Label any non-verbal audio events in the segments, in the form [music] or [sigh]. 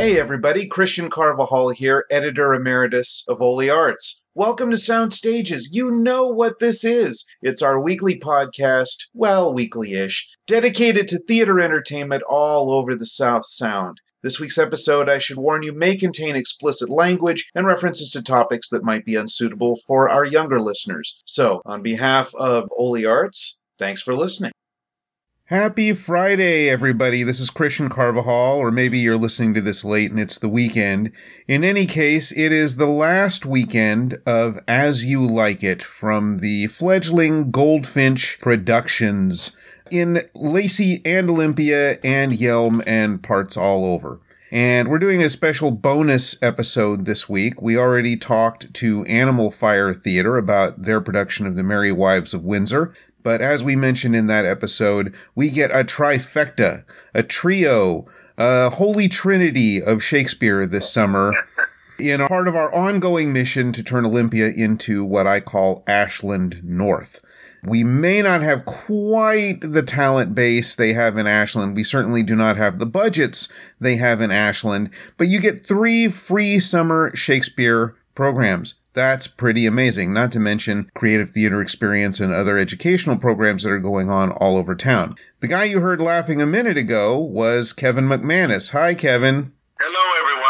Hey everybody, Christian Carvajal here, editor emeritus of Oly Arts. Welcome to Sound Stages. You know what this is. It's our weekly podcast, well, weekly ish, dedicated to theater entertainment all over the South Sound. This week's episode, I should warn you, may contain explicit language and references to topics that might be unsuitable for our younger listeners. So, on behalf of Oly Arts, thanks for listening. Happy Friday, everybody. This is Christian Carvajal, or maybe you're listening to this late and it's the weekend. In any case, it is the last weekend of As You Like It from the fledgling Goldfinch Productions in Lacey and Olympia and Yelm and parts all over. And we're doing a special bonus episode this week. We already talked to Animal Fire Theater about their production of The Merry Wives of Windsor. But as we mentioned in that episode, we get a trifecta, a trio, a holy trinity of Shakespeare this summer in a part of our ongoing mission to turn Olympia into what I call Ashland North. We may not have quite the talent base they have in Ashland. We certainly do not have the budgets they have in Ashland, but you get three free summer Shakespeare programs. That's pretty amazing, not to mention creative theater experience and other educational programs that are going on all over town. The guy you heard laughing a minute ago was Kevin McManus. Hi, Kevin. Hello, everyone.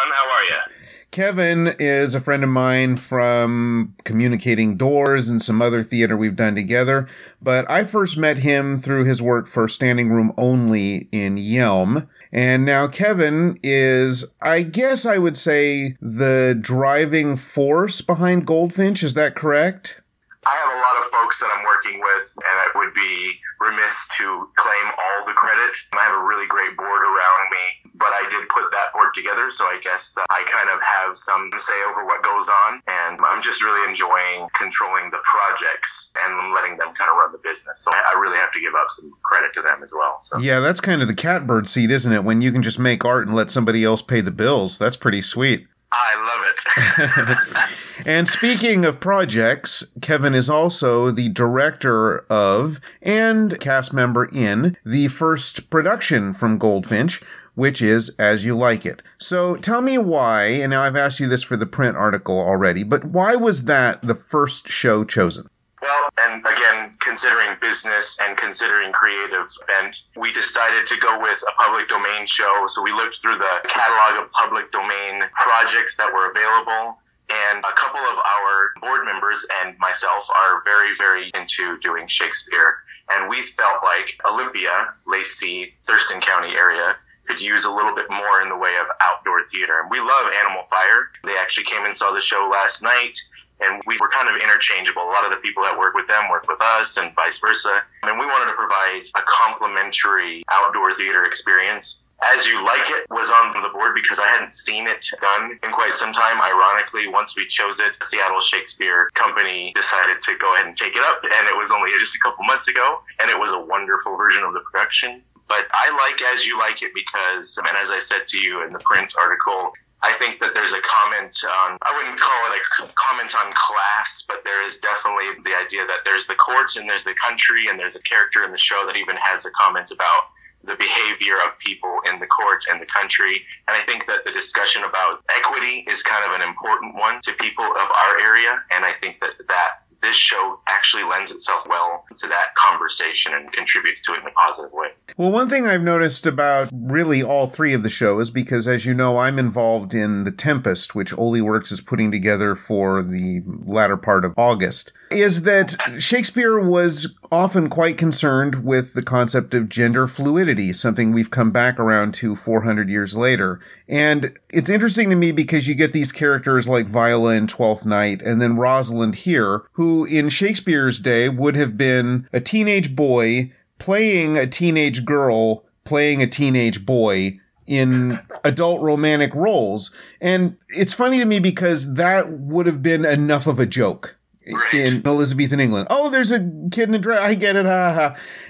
Kevin is a friend of mine from Communicating Doors and some other theater we've done together, but I first met him through his work for Standing Room Only in Yelm. And now Kevin is, I guess I would say, the driving force behind Goldfinch. Is that correct? I have a lot of folks that I'm working with, and I would be remiss to claim all the credit. I have a really great board around me but I did put that board together, so I guess uh, I kind of have some say over what goes on, and I'm just really enjoying controlling the projects and letting them kind of run the business. So I really have to give up some credit to them as well. So yeah, that's kind of the catbird seat, isn't it? When you can just make art and let somebody else pay the bills, that's pretty sweet. I love it. [laughs] [laughs] and speaking of projects, Kevin is also the director of and cast member in the first production from Goldfinch, which is As You Like It. So tell me why, and now I've asked you this for the print article already, but why was that the first show chosen? Well, and again, considering business and considering creative bent, we decided to go with a public domain show. So we looked through the catalog of public domain projects that were available. And a couple of our board members and myself are very, very into doing Shakespeare. And we felt like Olympia, Lacey, Thurston County area could use a little bit more in the way of outdoor theater. And we love Animal Fire. They actually came and saw the show last night and we were kind of interchangeable. A lot of the people that work with them work with us and vice versa. And we wanted to provide a complimentary outdoor theater experience. As You Like It was on the board because I hadn't seen it done in quite some time. Ironically, once we chose it, Seattle Shakespeare Company decided to go ahead and take it up. And it was only just a couple months ago. And it was a wonderful version of the production. But I like As You Like It because, and as I said to you in the print article, I think that there's a comment on, I wouldn't call it a comment on class, but there is definitely the idea that there's the courts and there's the country and there's a character in the show that even has a comment about the behavior of people in the court and the country. And I think that the discussion about equity is kind of an important one to people of our area. And I think that that this show actually lends itself well to that conversation and contributes to it in a positive way. Well, one thing I've noticed about really all three of the shows, is because as you know, I'm involved in The Tempest, which Oli Works is putting together for the latter part of August, is that Shakespeare was often quite concerned with the concept of gender fluidity, something we've come back around to 400 years later. And it's interesting to me because you get these characters like Viola in Twelfth Night and then Rosalind here, who in Shakespeare's day would have been a teenage boy playing a teenage girl playing a teenage boy in adult romantic roles. And it's funny to me because that would have been enough of a joke right. in Elizabethan England. Oh, there's a kid in a dress. I get it.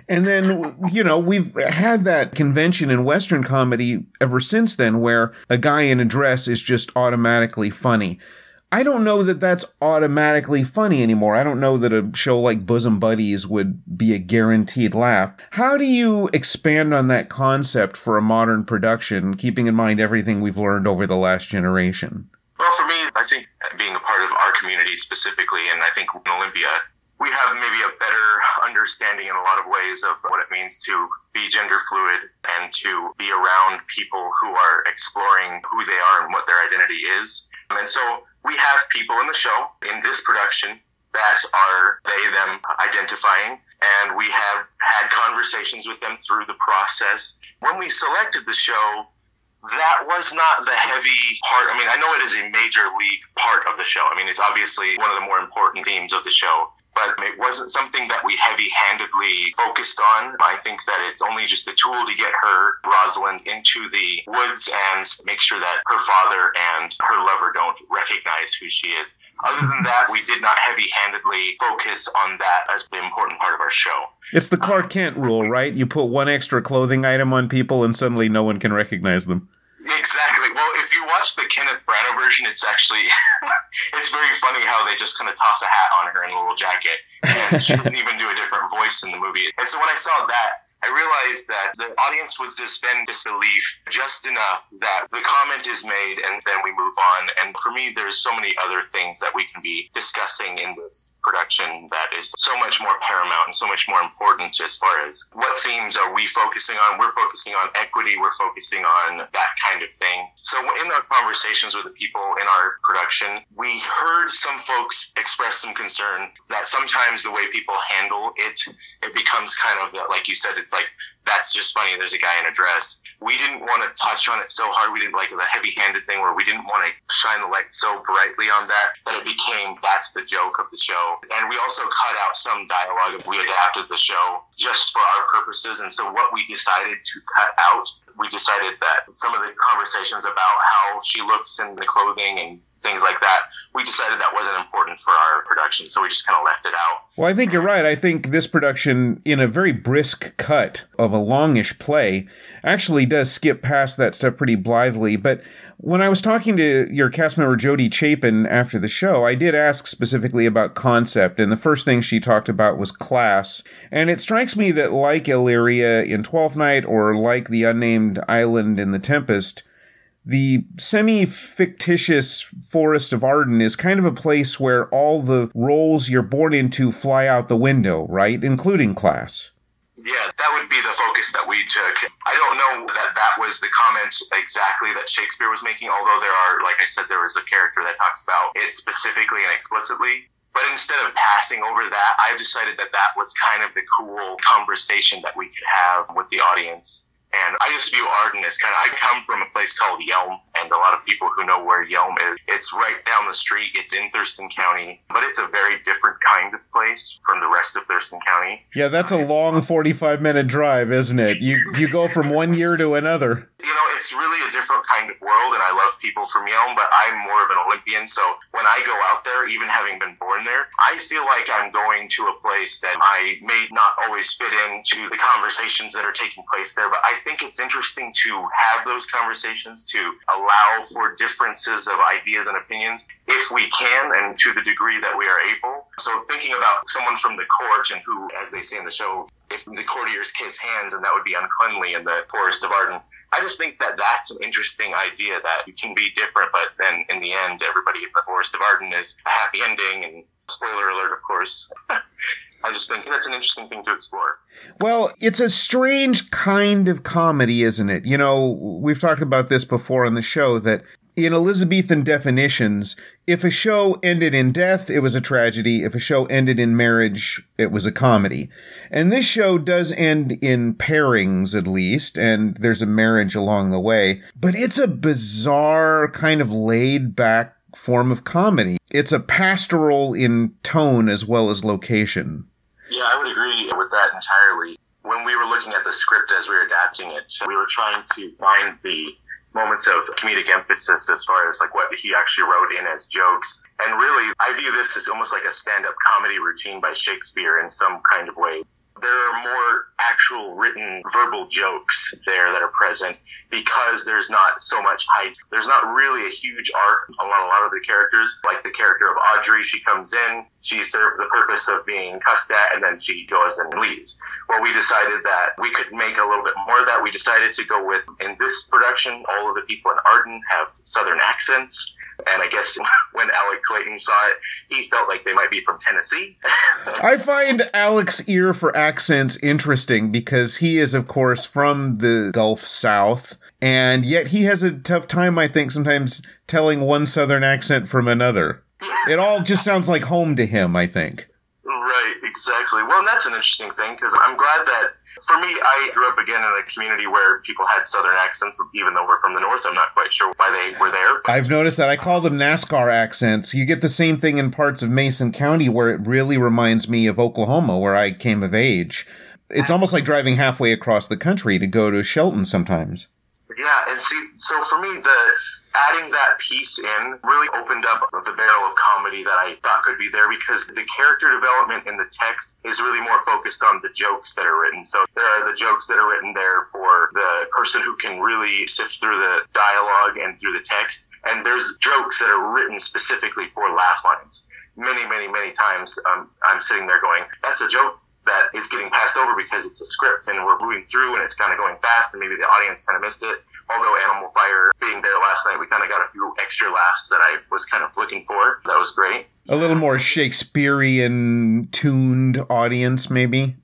And then, you know, we've had that convention in Western comedy ever since then where a guy in a dress is just automatically funny. I don't know that that's automatically funny anymore. I don't know that a show like Bosom Buddies would be a guaranteed laugh. How do you expand on that concept for a modern production, keeping in mind everything we've learned over the last generation? Well, for me, I think being a part of our community specifically, and I think in Olympia, we have maybe a better understanding in a lot of ways of what it means to be gender fluid and to be around people who are exploring who they are and what their identity is. And so we have people in the show in this production that are they them identifying and we have had conversations with them through the process when we selected the show that was not the heavy part. I mean i know it is a major league part of the show. I mean it's obviously one of the more important themes of the show but it wasn't something that we heavy handedly focused on. I think that it's only just a tool to get her, Rosalind, into the woods and make sure that her father and her lover don't recognize who she is. Other than that, we did not heavy handedly focus on that as the important part of our show. It's the Clark Kent rule, right? You put one extra clothing item on people and suddenly no one can recognize them. Exactly. Well, if you watch the Kenneth Branagh version, it's actually [laughs] it's very funny how they just kind of toss a hat on her in a little jacket, and she didn't even do a different voice in the movie. And so when I saw that, I realized that the audience would suspend disbelief just enough that the comment is made and then we move on. And for me, there's so many other things that we can be discussing in this production that is so much more paramount and so much more important as far as what themes are we focusing on. We're focusing on equity, we're focusing on that kind of thing. So in our conversations with the people in our production, we heard some folks express some concern that sometimes the way people handle it, it becomes kind of like you said, it's like that's just funny. There's a guy in a dress. We didn't want to touch on it so hard. We didn't like the heavy handed thing where we didn't want to shine the light so brightly on that that it became that's the joke of the show. And we also cut out some dialogue. We adapted the show just for our purposes. And so what we decided to cut out, we decided that some of the conversations about how she looks in the clothing and things like that. We decided that wasn't important for our production, so we just kind of left it out. Well, I think you're right. I think this production, in a very brisk cut of a longish play, actually does skip past that stuff pretty blithely. But when I was talking to your cast member Jody Chapin after the show, I did ask specifically about concept, and the first thing she talked about was class. And it strikes me that, like Illyria in Twelfth Night, or like the unnamed island in The Tempest, the semi fictitious Forest of Arden is kind of a place where all the roles you're born into fly out the window, right? Including class. Yeah, that would be the focus that we took. I don't know that that was the comment exactly that Shakespeare was making, although there are, like I said, there was a character that talks about it specifically and explicitly. But instead of passing over that, I've decided that that was kind of the cool conversation that we could have with the audience and I just view Arden as kind of, I come from a place called Yelm, and a lot of people who know where Yelm is, it's right down the street. It's in Thurston County, but it's a very different kind of place from the rest of Thurston County. Yeah, that's a long 45 minute drive, isn't it? You, you go from one year to another. You know, it's really a different kind of world, and I love people from Yelm, but I'm more of an Olympian, so when I go out there, even having been born there, I feel like I'm going to a place that I may not always fit into the conversations that are taking place there, but I think it's interesting to have those conversations to allow for differences of ideas and opinions if we can and to the degree that we are able. So thinking about someone from the court and who, as they say in the show, if the courtiers kiss hands and that would be uncleanly in the forest of Arden. I just think that that's an interesting idea that you can be different, but then in the end, everybody in the forest of Arden is a happy ending. And spoiler alert, of course. [laughs] I just think that's an interesting thing to explore. Well, it's a strange kind of comedy, isn't it? You know, we've talked about this before on the show that in Elizabethan definitions, if a show ended in death, it was a tragedy. If a show ended in marriage, it was a comedy. And this show does end in pairings, at least, and there's a marriage along the way. But it's a bizarre, kind of laid back form of comedy. It's a pastoral in tone as well as location. Yeah, I would agree with that entirely. When we were looking at the script as we were adapting it, we were trying to find the moments of comedic emphasis as far as like what he actually wrote in as jokes. And really, I view this as almost like a stand-up comedy routine by Shakespeare in some kind of way. There are more actual written verbal jokes there that are present because there's not so much height. There's not really a huge arc on a lot of the characters. Like the character of Audrey, she comes in, she serves the purpose of being cussed at, and then she goes and leaves. Well, we decided that we could make a little bit more of that. We decided to go with, in this production, all of the people in Arden have Southern accents. And I guess when Alec Clayton saw it, he felt like they might be from Tennessee. [laughs] I find Alec's ear for accents interesting because he is, of course, from the Gulf South. And yet he has a tough time, I think, sometimes telling one Southern accent from another. It all just sounds like home to him, I think. Right, exactly. Well, and that's an interesting thing because I'm glad that for me, I grew up again in a community where people had Southern accents, even though we're from the North. I'm not quite sure why they were there. I've noticed that. I call them NASCAR accents. You get the same thing in parts of Mason County where it really reminds me of Oklahoma, where I came of age. It's almost like driving halfway across the country to go to Shelton sometimes. Yeah, and see, so for me, the adding that piece in really opened up the barrel of comedy that I thought could be there because the character development in the text is really more focused on the jokes that are written. So there are the jokes that are written there for the person who can really sift through the dialogue and through the text. And there's jokes that are written specifically for laugh lines. Many, many, many times um, I'm sitting there going, that's a joke that is getting passed over because it's a script and we're moving through and it's kind of going fast and maybe the audience kind of missed it. Although Animal Fire being there last night, we kind of got a few extra laughs that I was kind of looking for. That was great. A little more Shakespearean tuned audience, maybe?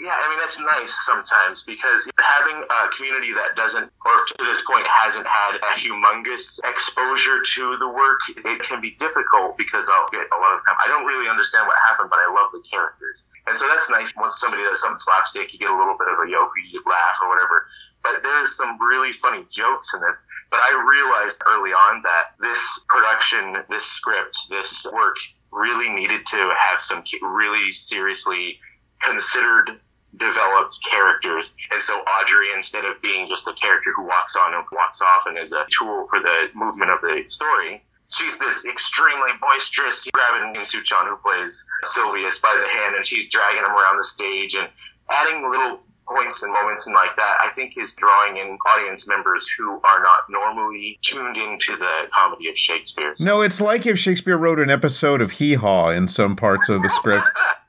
Yeah, I mean that's nice sometimes because having a community that doesn't, or to this point, hasn't had a humongous exposure to the work, it can be difficult because I'll get a lot of time I don't really understand what happened, but I love the characters, and so that's nice. Once somebody does something slapstick, you get a little bit of a you laugh or whatever. But there's some really funny jokes in this. But I realized early on that this production, this script, this work really needed to have some really seriously considered developed characters. And so Audrey, instead of being just a character who walks on and walks off and is a tool for the movement of the story, she's this extremely boisterous, grabbing Suchon, who plays Sylvius by the hand, and she's dragging him around the stage and adding little points and moments and like that, I think is drawing in audience members who are not normally tuned into the comedy of Shakespeare. No, it's like if Shakespeare wrote an episode of Hee Haw in some parts of the script. [laughs]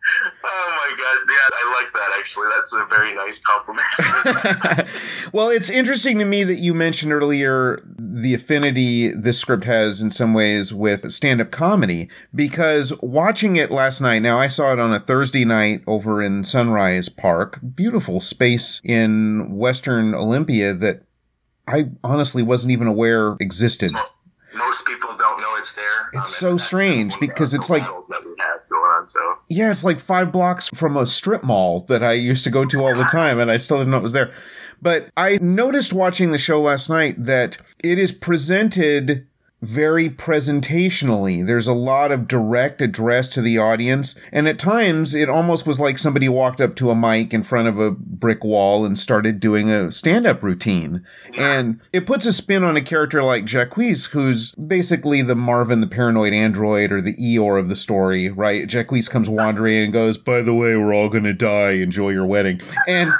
oh my god, yeah, I like that actually. That's a very nice compliment. [laughs] well, it's interesting to me that you mentioned earlier the affinity this script has in some ways with stand-up comedy because watching it last night, now I saw it on a Thursday night over in Sunrise Park, beautiful space in Western Olympia that I honestly wasn't even aware existed. Most people don't know it's there. It's um, so strange because it's like yeah, it's like five blocks from a strip mall that I used to go to all the ah. time, and I still didn't know it was there. But I noticed watching the show last night that it is presented very presentationally. There's a lot of direct address to the audience. And at times, it almost was like somebody walked up to a mic in front of a brick wall and started doing a stand up routine. And it puts a spin on a character like Jaques, who's basically the Marvin the paranoid android or the Eeyore of the story, right? Jaques comes wandering and goes, By the way, we're all going to die. Enjoy your wedding. And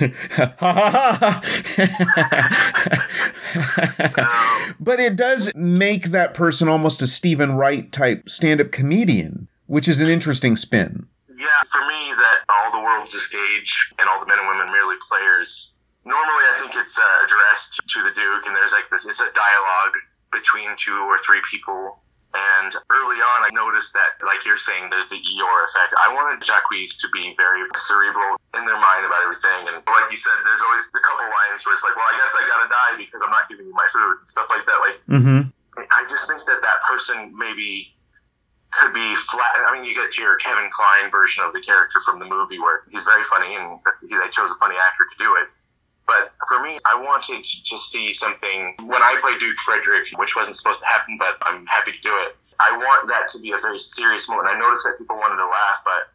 [laughs] [laughs] [laughs] but it does make that person almost a Steven Wright type stand up comedian, which is an interesting spin. Yeah, for me, that all the world's a stage and all the men and women merely players. Normally, I think it's uh, addressed to the Duke, and there's like this, it's a dialogue between two or three people and early on, I noticed that, like you're saying, there's the Eeyore effect. I wanted Jaques to be very cerebral in their mind about everything. And like you said, there's always the couple lines where it's like, well, I guess I gotta die because I'm not giving you my food and stuff like that. Like, mm-hmm. I just think that that person maybe could be flat. I mean, you get your Kevin Kline version of the character from the movie where he's very funny and they chose a funny actor to do it. But for me, I wanted to see something when I play Duke Frederick, which wasn't supposed to happen, but I'm happy to do it. I want that to be a very serious moment. I noticed that people wanted to laugh, but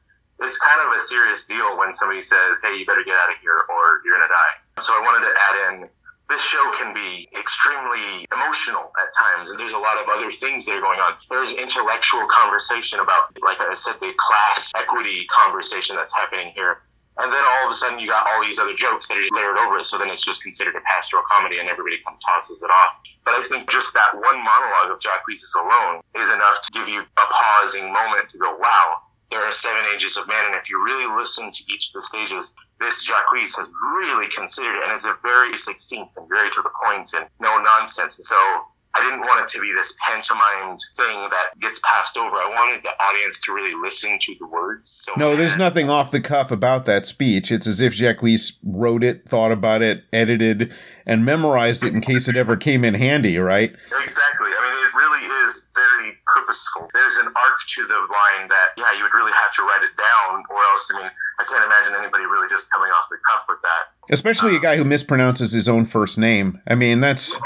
it's kind of a serious deal when somebody says, hey, you better get out of here or you're going to die. So I wanted to add in this show can be extremely emotional at times, and there's a lot of other things that are going on. There's intellectual conversation about, like I said, the class equity conversation that's happening here And then all of a sudden, you got all these other jokes that are layered over it. So then it's just considered a pastoral comedy, and everybody kind of tosses it off. But I think just that one monologue of Jack Jaques alone is enough to give you a pausing moment to go, "Wow, there are seven ages of man." And if you really listen to each of the stages, this Jaques has really considered it, and it's a very succinct and very to the point and no nonsense. And so I didn't want it to be this pantomimed thing that gets passed over. I wanted the audience to really listen to the words. So no, there's nothing off the cuff about that speech. It's as if Jaques wrote it, thought about it, edited, and memorized it in case it ever came in handy, right? Exactly. I mean, it really is very purposeful. There's an arc to the line that, yeah, you would really have to write it down, or else, I mean, I can't imagine anybody really just coming off the cuff with that. Especially a guy who mispronounces his own first name. I mean, that's.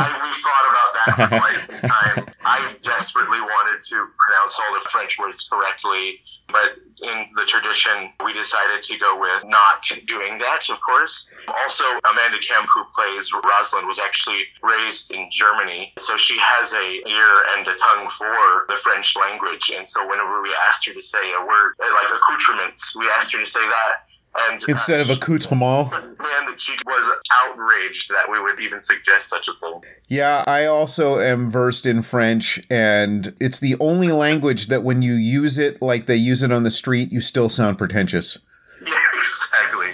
I, we thought about that for quite some [laughs] time. I desperately wanted to pronounce all the French words correctly, but in the tradition, we decided to go with not doing that, of course. Also, Amanda Kemp, who plays Rosalind, was actually raised in Germany, so she has a ear and a tongue for the French language. And so, whenever we asked her to say a word like accoutrements, we asked her to say that and instead uh, of accoutrement, man, she was outraged that we would even suggest such a thing. Yeah, I also am versed in French, and it's the only language that when you use it like they use it on the street, you still sound pretentious. [laughs] Yeah, exactly.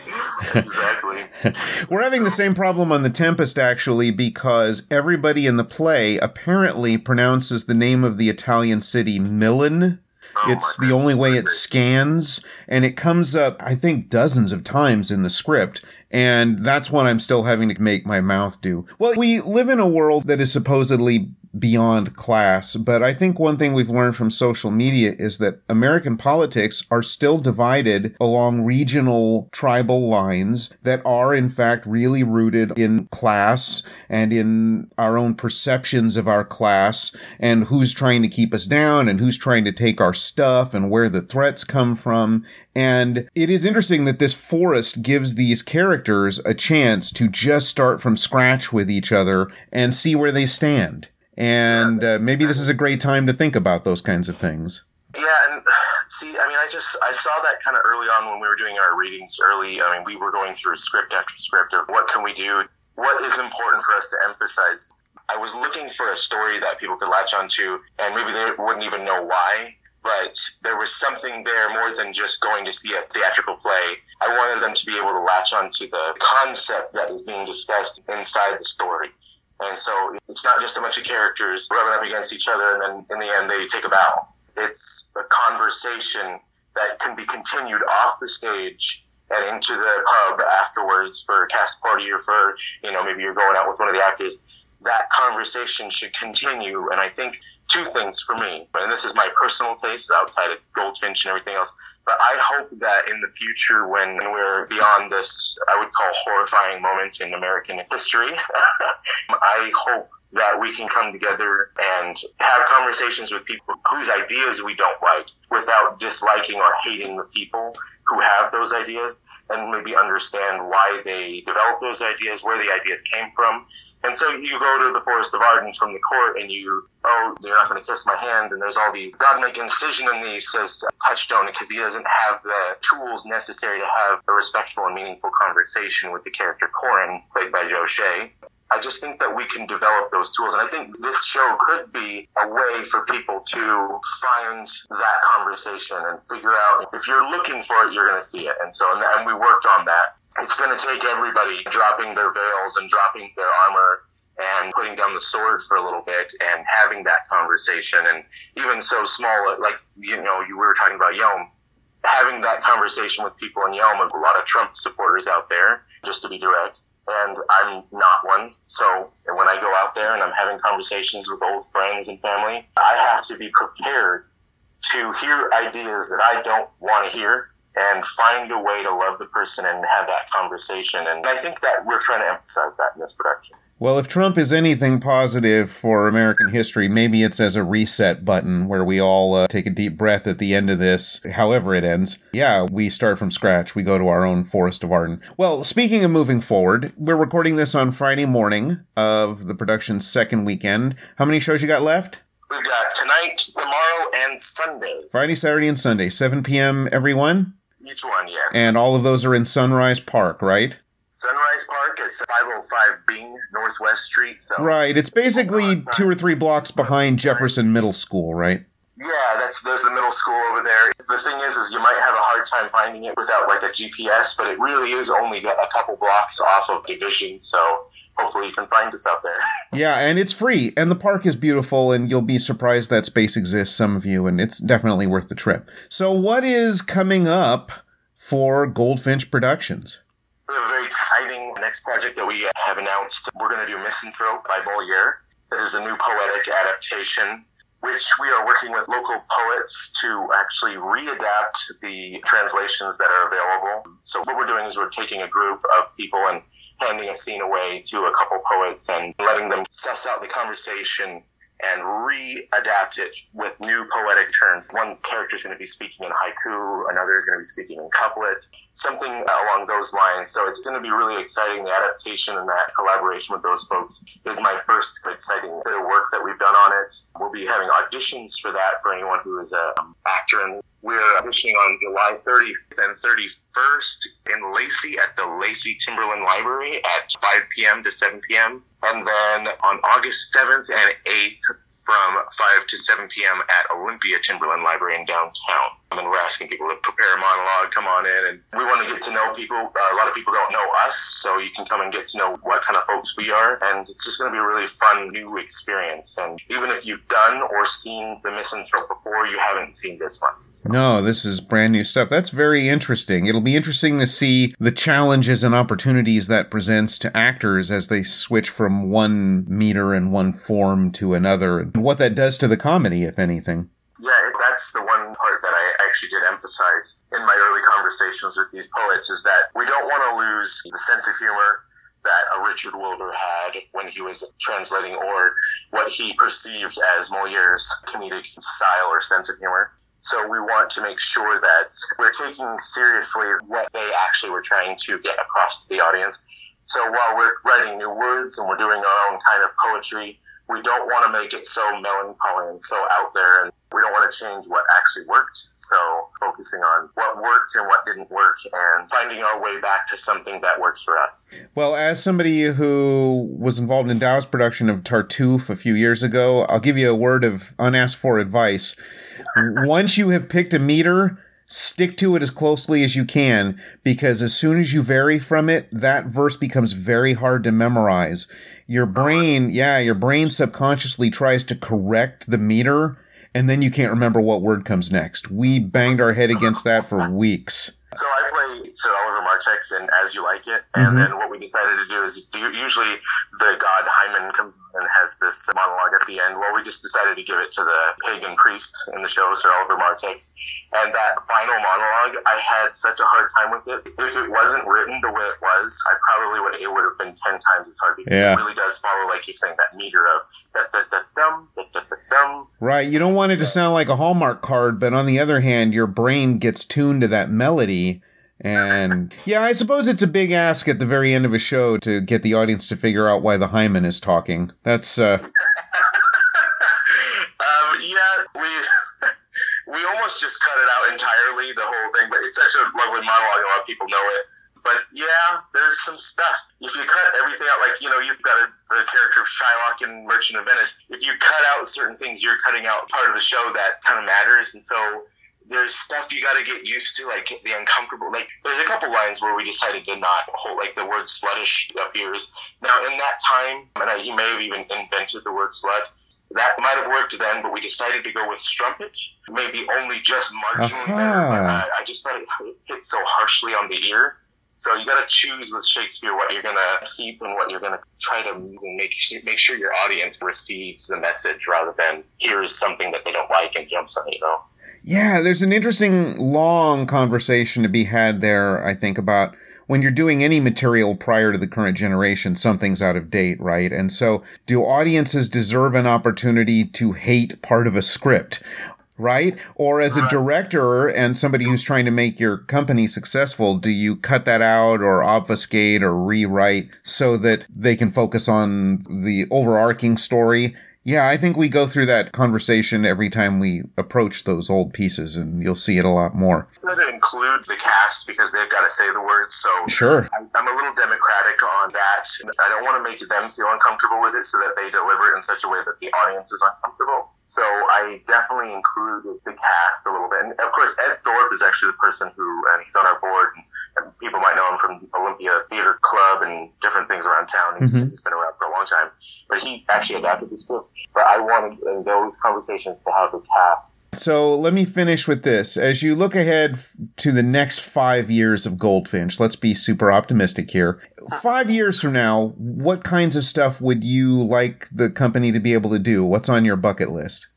Exactly. [laughs] We're having the same problem on The Tempest, actually, because everybody in the play apparently pronounces the name of the Italian city Milan Oh it's the only way it scans, and it comes up, I think, dozens of times in the script. And that's what I'm still having to make my mouth do. Well, we live in a world that is supposedly beyond class. But I think one thing we've learned from social media is that American politics are still divided along regional tribal lines that are in fact really rooted in class and in our own perceptions of our class and who's trying to keep us down and who's trying to take our stuff and where the threats come from. And it is interesting that this forest gives these characters a chance to just start from scratch with each other and see where they stand and uh, maybe this is a great time to think about those kinds of things. Yeah, and [sighs] see, I mean, I just I saw that kind of early on when we were doing our readings early. I mean, we were going through script after script of what can we do, what is important for us to emphasize. I was looking for a story that people could latch onto, and maybe they wouldn't even know why. But there was something there more than just going to see a theatrical play. I wanted them to be able to latch onto the concept that is being discussed inside the story. And so it's not just a bunch of characters rubbing up against each other and then in the end they take a bow. It's a conversation that can be continued off the stage and into the pub afterwards for a cast party or for, you know, maybe you're going out with one of the actors. That conversation should continue. And I think two things for me, and this is my personal taste outside of Goldfinch and everything else. But I hope that in the future, when we're beyond this, I would call horrifying moment in American history, [laughs] I hope that we can come together and have conversations with people whose ideas we don't like without disliking or hating the people who have those ideas and maybe understand why they developed those ideas, where the ideas came from. And so you go to the Forest of Arden from the court and you, oh, you're not going to kiss my hand. And there's all these, God make incision in these, says Touchstone, because he doesn't have the tools necessary to have a respectful and meaningful conversation with the character Corin, played by Joe Shea. I just think that we can develop those tools. And I think this show could be a way for people to find that conversation and figure out if you're looking for it, you're going to see it. And so, and, we worked on that. It's going to take everybody dropping their veils and dropping their armor and putting down the sword for a little bit and having that conversation. And even so small, like, you know, you were talking about Yelm, having that conversation with people in Yelm, a lot of Trump supporters out there, just to be direct and I'm not one. So when I go out there and I'm having conversations with old friends and family, I have to be prepared to hear ideas that I don't want to hear and find a way to love the person and have that conversation. And I think that we're trying to emphasize that in this production. Well, if Trump is anything positive for American history, maybe it's as a reset button where we all uh, take a deep breath at the end of this, however it ends. Yeah, we start from scratch. We go to our own Forest of Arden. Well, speaking of moving forward, we're recording this on Friday morning of the production's second weekend. How many shows you got left? We've got tonight, tomorrow, and Sunday. Friday, Saturday, and Sunday, 7 p.m. every one? Each one, yes. And all of those are in Sunrise Park, right? Sunrise Park is 505 Bing Northwest Street. So right. It's basically oh two or three blocks behind Jefferson Middle School, right? Yeah, that's there's the middle school over there. The thing is, is you might have a hard time finding it without like a GPS, but it really is only a couple blocks off of Division, so hopefully you can find us out there. [laughs] Yeah, and it's free, and the park is beautiful, and you'll be surprised that space exists, some of you, and it's definitely worth the trip. So, what is coming up for Goldfinch Productions? We have a very exciting next project that we have announced. We're going to do Misanthrope by Moliere. That is a new poetic adaptation which we are working with local poets to actually readapt the translations that are available. So what we're doing is we're taking a group of people and handing a scene away to a couple poets and letting them suss out the conversation and readapt it with new poetic terms. One character is going to be speaking in haiku, another is going to be speaking in couplet, something along those lines. So it's going to be really exciting. The adaptation and that collaboration with those folks is my first exciting bit of work that we've done on it. We'll be having auditions for that for anyone who is an actor and we're auditioning on July 30th and 31st in Lacey at the Lacey Timberland Library at 5 p.m. to 7 p.m. And then on August 7th and 8th from 5 to 7 p.m. at Olympia Timberland Library in downtown. And we're asking people to prepare a monologue, come on in, and we want to get to know people. Uh, a lot of people don't know us, so you can come and get to know what kind of folks we are. And it's just going to be a really fun new experience. And even if you've done or seen The Misanthrope before, you haven't seen this one. So. No, this is brand new stuff. That's very interesting. It'll be interesting to see the challenges and opportunities that presents to actors as they switch from one meter and one form to another, what that does to the comedy, if anything. Yeah, that's the one part that I actually did emphasize in my early conversations with these poets is that we don't want to lose the sense of humor that a Richard Wilbur had when he was translating or what he perceived as Moliere's comedic style or sense of humor. So we want to make sure that we're taking seriously what they actually were trying to get across to the audience. So while we're writing new words and we're doing our own kind of poetry, we don't want to make it so melancholy and so out there and we don't want to change what actually worked. So focusing on what worked and what didn't work and finding our way back to something that works for us. Well, as somebody who was involved in Dow's production of Tartuffe a few years ago, I'll give you a word of unasked for advice. [laughs] Once you have picked a meter, stick to it as closely as you can because as soon as you vary from it, that verse becomes very hard to memorize. Your brain, yeah, your brain subconsciously tries to correct the meter and then you can't remember what word comes next. We banged our head against that for weeks. So I play Sir In As You Like It, and mm-hmm. then what we decided to do is do, usually the god Hymen comes and has this monologue at the end. Well, we just decided to give it to the pagan priest in the show, Sir Oliver Martext. And that final monologue, I had such a hard time with it. If it wasn't written the way it was, I probably would it would have been ten times as hard because yeah. it really does follow, like you're saying, that meter of da da da dum da da da dum. Right. You don't want it to sound like a Hallmark card, but on the other hand, your brain gets tuned to that melody and yeah, I suppose it's a big ask at the very end of a show to get the audience to figure out why the hymen is talking. That's uh [laughs] um, yeah, we [laughs] we almost just cut it out entirely, the whole thing, but it's such a lovely monologue, a lot of people know it. But yeah, there's some stuff. If you cut everything out, like, you know, you've got a, the character of Shylock in Merchant of Venice, if you cut out certain things, you're cutting out part of the show that kind of matters. And so there's stuff you got to get used to, like the uncomfortable. Like there's a couple lines where we decided to not hold, like the word sluttish appears. Now in that time, and I, he may have even invented the word slut. That might have worked then, but we decided to go with strumpet. Maybe only just marginally uh-huh. better, but uh, I just thought it hit so harshly on the ear. So you got to choose with Shakespeare what you're going to keep and what you're going to try to make make sure your audience receives the message rather than hears something that they don't like and jumps on. You know. Yeah, there's an interesting long conversation to be had there, I think, about when you're doing any material prior to the current generation, something's out of date, right? And so, do audiences deserve an opportunity to hate part of a script? Right? Or as a director and somebody who's trying to make your company successful, do you cut that out or obfuscate or rewrite so that they can focus on the overarching story Yeah, I think we go through that conversation every time we approach those old pieces, and you'll see it a lot more. I'm going to include the cast because they've got to say the words. So sure, I'm, I'm a little democratic on that. I don't want to make them feel uncomfortable with it, so that they deliver it in such a way that the audience is uncomfortable. So I definitely included the cast a little bit. And of course, Ed Thorpe is actually the person who, and he's on our board, and, and people might know him from Olympia Theater Club and different things around town. He's, mm-hmm. he's been around for a long time. But he actually adapted the script. But I wanted in those conversations to have the cast so let me finish with this. As you look ahead to the next five years of Goldfinch, let's be super optimistic here. Five years from now, what kinds of stuff would you like the company to be able to do? What's on your bucket list?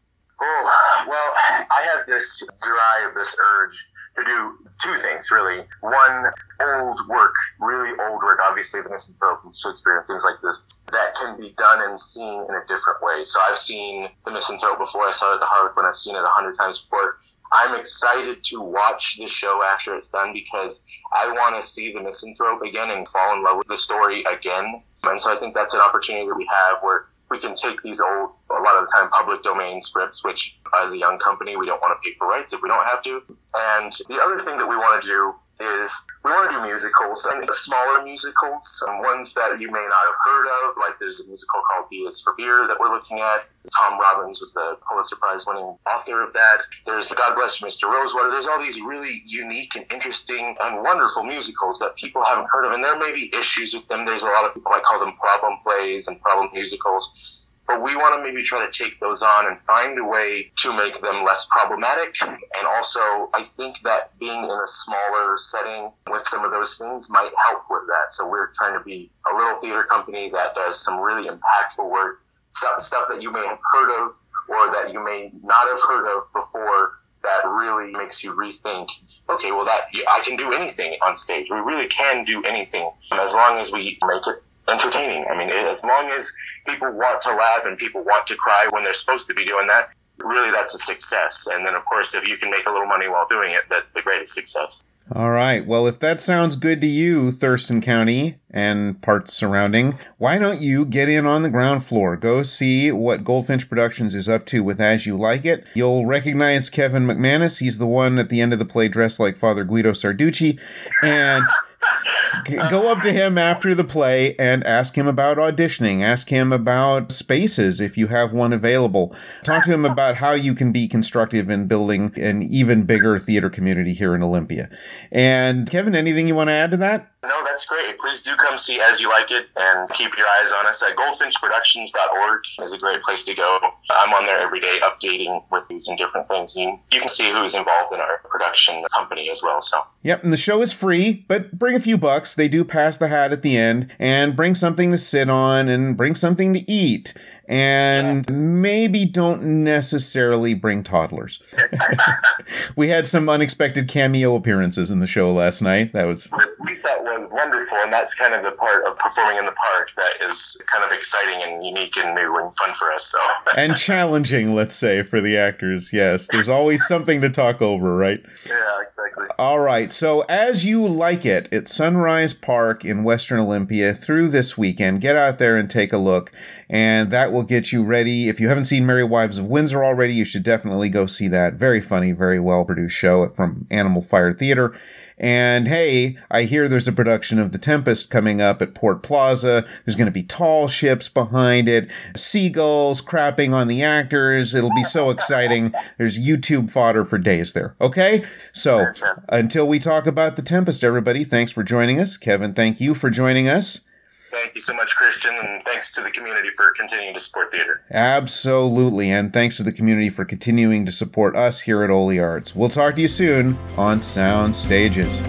Oh, well, I have this drive, this urge to do two things, really. One, old work, really old work, obviously, the Misanthrope and Shakespeare and things like this, that can be done and seen in a different way. So I've seen The Misanthrope before, I saw it at the Harlequin, I've seen it a hundred times before. I'm excited to watch the show after it's done because I want to see The Misanthrope again and fall in love with the story again. And so I think that's an opportunity that we have where we can take these old, a lot of the time, public domain scripts, which as a young company, we don't want to pay for rights if we don't have to. And the other thing that we want to do is we want to do musicals and smaller musicals, and ones that you may not have heard of. Like there's a musical called B is for Beer that we're looking at. Tom Robbins was the Pulitzer Prize winning author of that. There's God Bless Mr. Rosewater. There's all these really unique and interesting and wonderful musicals that people haven't heard of, and there may be issues with them. There's a lot of people I call them problem plays and problem musicals but we want to maybe try to take those on and find a way to make them less problematic. And also, I think that being in a smaller setting with some of those things might help with that. So we're trying to be a little theater company that does some really impactful work, some stuff that you may have heard of or that you may not have heard of before that really makes you rethink okay well that i can do anything on stage we really can do anything as long as we make it entertaining. I mean, as long as people want to laugh and people want to cry when they're supposed to be doing that, really that's a success. And then, of course, if you can make a little money while doing it, that's the greatest success. All right. Well, if that sounds good to you, Thurston County and parts surrounding, why don't you get in on the ground floor? Go see what Goldfinch Productions is up to with As You Like It. You'll recognize Kevin McManus. He's the one at the end of the play dressed like Father Guido Sarducci. And go up to him after the play and ask him about auditioning. Ask him about spaces if you have one available. Talk to him about how you can be constructive in building an even bigger theater community here in Olympia. And Kevin, anything you want to add to that? No, that's great. Please do come see As You Like It and keep your eyes on us at goldfinchproductions.org is a great place to go. I'm on there every day updating with these and different things. You, you can see who's involved in our production company as well. So Yep, and the show is free, but bring a few bucks. They do pass the hat at the end and bring something to sit on and bring something to eat and yeah. maybe don't necessarily bring toddlers. [laughs] we had some unexpected cameo appearances in the show last night. That was we thought was wonderful, and that's kind of the part of performing in the park that is kind of exciting and unique and new and fun for us. So [laughs] and challenging, let's say, for the actors. Yes, there's always something to talk over, right? Yeah, exactly. All right. So as you like it at Sunrise Park in Western Olympia through this weekend, get out there and take a look, and that will will get you ready. If you haven't seen Merry Wives of Windsor already, you should definitely go see that. Very funny, very well produced show from Animal Fire Theater. And hey, I hear there's a production of The Tempest coming up at Port Plaza. There's going to be tall ships behind it, seagulls crapping on the actors. It'll be so exciting. There's YouTube fodder for days there. Okay? So until we talk about The Tempest, everybody, thanks for joining us. Kevin, thank you for joining us. Thank you so much, Christian, and thanks to the community for continuing to support theater. Absolutely, and thanks to the community for continuing to support us here at Oly Arts. We'll talk to you soon on Sound Stages.